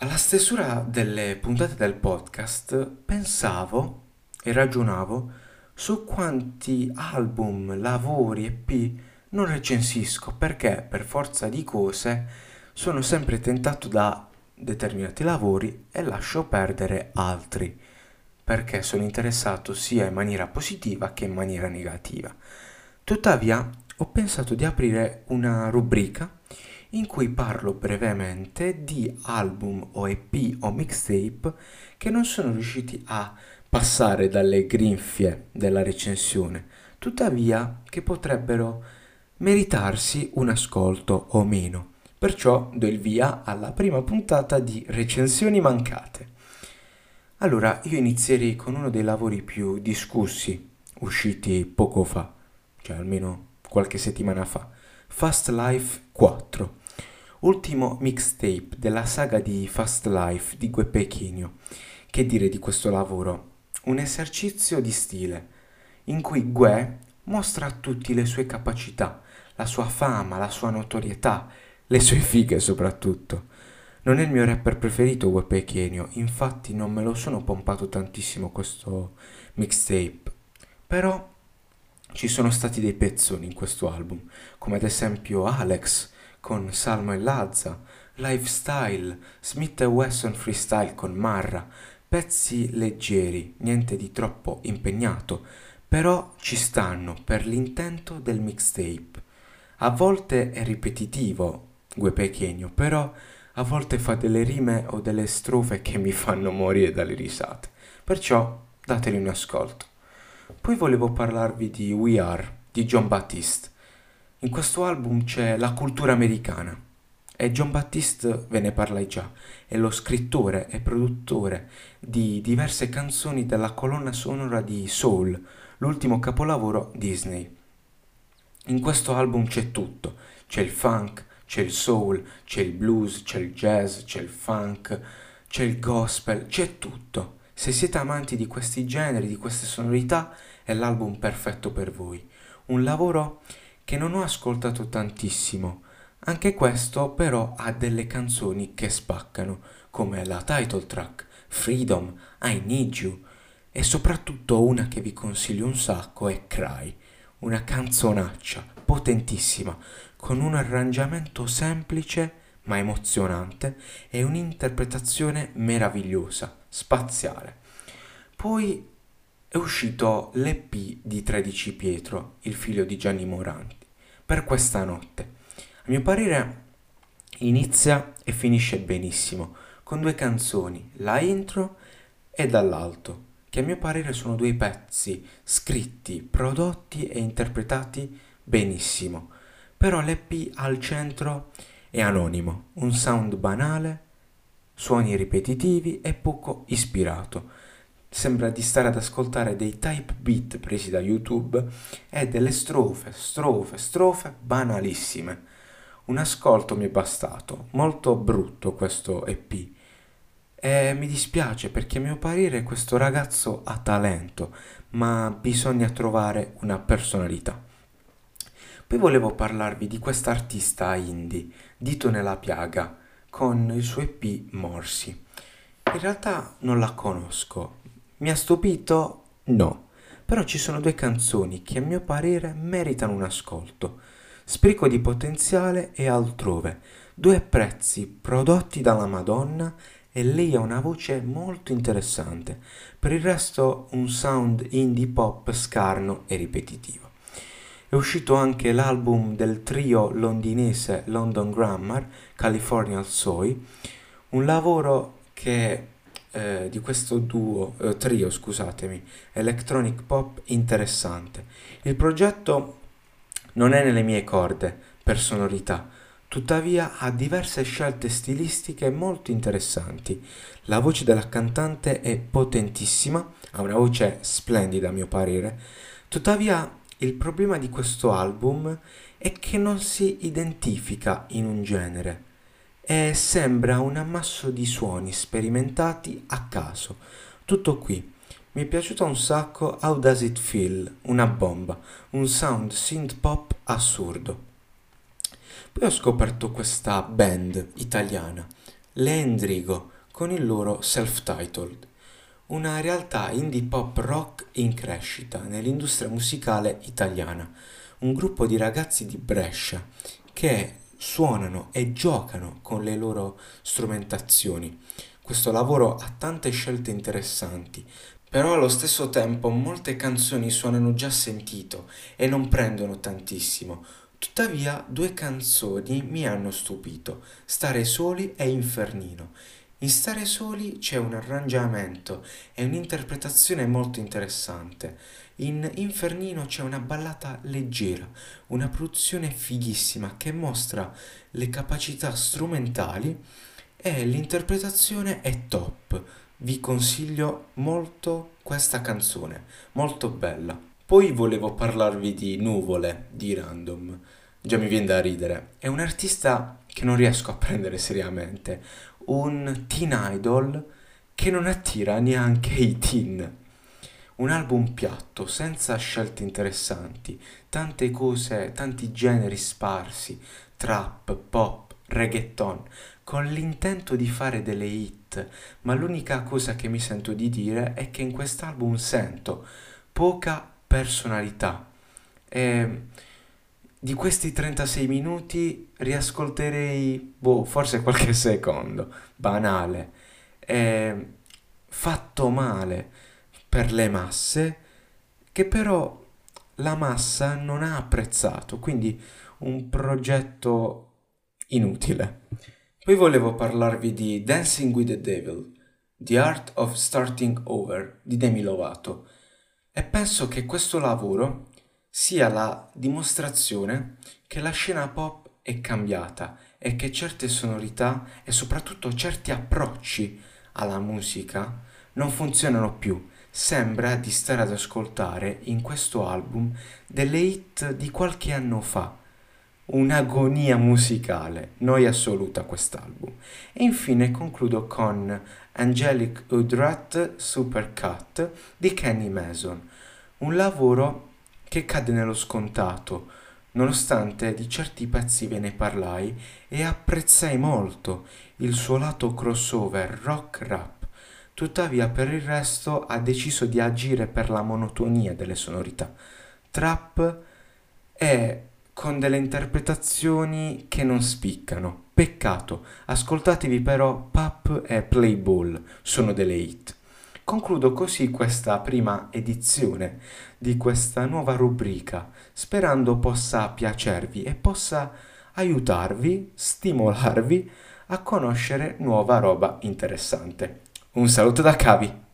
Alla stesura delle puntate del podcast pensavo e ragionavo su quanti album, lavori, EP non recensisco perché per forza di cose sono sempre tentato da determinati lavori e lascio perdere altri perché sono interessato sia in maniera positiva che in maniera negativa. Tuttavia ho pensato di aprire una rubrica in cui parlo brevemente di album o EP o mixtape che non sono riusciti a passare dalle grinfie della recensione, tuttavia che potrebbero meritarsi un ascolto o meno. Perciò do il via alla prima puntata di recensioni mancate. Allora, io inizierei con uno dei lavori più discussi, usciti poco fa, cioè almeno qualche settimana fa, Fast Life 4 ultimo mixtape della saga di Fast Life di Gue Pechino. Che dire di questo lavoro? Un esercizio di stile, in cui Gue mostra a tutti le sue capacità, la sua fama, la sua notorietà, le sue fighe soprattutto. Non è il mio rapper preferito Gue Pechino, infatti non me lo sono pompato tantissimo questo mixtape. Però ci sono stati dei pezzoni in questo album, come ad esempio Alex, con Salmo e Lazza, Lifestyle, Smith Wesson Freestyle con Marra, pezzi leggeri, niente di troppo impegnato, però ci stanno per l'intento del mixtape. A volte è ripetitivo, Gue Pechegno, però a volte fa delle rime o delle strofe che mi fanno morire dalle risate. Perciò dateli un ascolto. Poi volevo parlarvi di We Are di John Baptiste in questo album c'è la cultura americana e John Baptiste ve ne parla già, è lo scrittore e produttore di diverse canzoni della colonna sonora di Soul, l'ultimo capolavoro Disney. In questo album c'è tutto, c'è il funk, c'è il soul, c'è il blues, c'è il jazz, c'è il funk, c'è il gospel, c'è tutto. Se siete amanti di questi generi, di queste sonorità, è l'album perfetto per voi. Un lavoro che non ho ascoltato tantissimo. Anche questo però ha delle canzoni che spaccano, come la title track, Freedom, I Need You, e soprattutto una che vi consiglio un sacco è Cry, una canzonaccia potentissima, con un arrangiamento semplice ma emozionante e un'interpretazione meravigliosa, spaziale. Poi è uscito l'EP di 13 Pietro, il figlio di Gianni Morandi per questa notte. A mio parere inizia e finisce benissimo, con due canzoni, la intro e dall'alto, che a mio parere sono due pezzi scritti, prodotti e interpretati benissimo. Però l'EP al centro è anonimo, un sound banale, suoni ripetitivi e poco ispirato Sembra di stare ad ascoltare dei type beat presi da YouTube e delle strofe, strofe, strofe banalissime. Un ascolto mi è bastato, molto brutto questo EP. E mi dispiace perché a mio parere questo ragazzo ha talento, ma bisogna trovare una personalità. Poi volevo parlarvi di quest'artista indie, Dito nella piaga, con il suo EP Morsi. In realtà non la conosco, mi ha stupito? No. Però ci sono due canzoni che a mio parere meritano un ascolto. Sprico di potenziale e altrove. Due prezzi prodotti dalla Madonna e lei ha una voce molto interessante. Per il resto un sound indie pop scarno e ripetitivo. È uscito anche l'album del trio londinese London Grammar, California Soy, un lavoro che eh, di questo duo, eh, trio scusatemi, electronic pop interessante. Il progetto non è nelle mie corde per sonorità, tuttavia ha diverse scelte stilistiche molto interessanti. La voce della cantante è potentissima, ha una voce splendida a mio parere, tuttavia il problema di questo album è che non si identifica in un genere e sembra un ammasso di suoni sperimentati a caso. Tutto qui. Mi è piaciuto un sacco How Does It Feel, una bomba, un sound synth pop assurdo. Poi ho scoperto questa band italiana, Le Endrigo con il loro self-titled, una realtà indie pop rock in crescita nell'industria musicale italiana, un gruppo di ragazzi di Brescia che suonano e giocano con le loro strumentazioni. Questo lavoro ha tante scelte interessanti, però allo stesso tempo molte canzoni suonano già sentito e non prendono tantissimo. Tuttavia due canzoni mi hanno stupito, Stare soli e Infernino. In Stare soli c'è un arrangiamento e un'interpretazione molto interessante. In Infernino c'è una ballata leggera, una produzione fighissima che mostra le capacità strumentali e l'interpretazione è top. Vi consiglio molto questa canzone, molto bella. Poi volevo parlarvi di Nuvole di Random. Già mi viene da ridere. È un artista che non riesco a prendere seriamente, un teen idol che non attira neanche i teen. Un album piatto, senza scelte interessanti, tante cose, tanti generi sparsi, trap, pop, reggaeton, con l'intento di fare delle hit, ma l'unica cosa che mi sento di dire è che in quest'album sento poca personalità. E di questi 36 minuti riascolterei, boh, forse qualche secondo, banale, e fatto male per le masse, che però la massa non ha apprezzato, quindi un progetto inutile. Poi volevo parlarvi di Dancing with the Devil, The Art of Starting Over di Demi Lovato e penso che questo lavoro sia la dimostrazione che la scena pop è cambiata e che certe sonorità e soprattutto certi approcci alla musica non funzionano più. Sembra di stare ad ascoltare in questo album delle hit di qualche anno fa. Un'agonia musicale, noia assoluta quest'album. E infine concludo con Angelic Udrat Supercut di Kenny Mason, un lavoro che cade nello scontato, nonostante di certi pezzi ve ne parlai e apprezzai molto il suo lato crossover rock rap. Tuttavia per il resto ha deciso di agire per la monotonia delle sonorità. Trap è con delle interpretazioni che non spiccano. Peccato, ascoltatevi però Pap e Play Ball, sono delle hit. Concludo così questa prima edizione di questa nuova rubrica, sperando possa piacervi e possa aiutarvi, stimolarvi a conoscere nuova roba interessante. Un saluto da Cavi!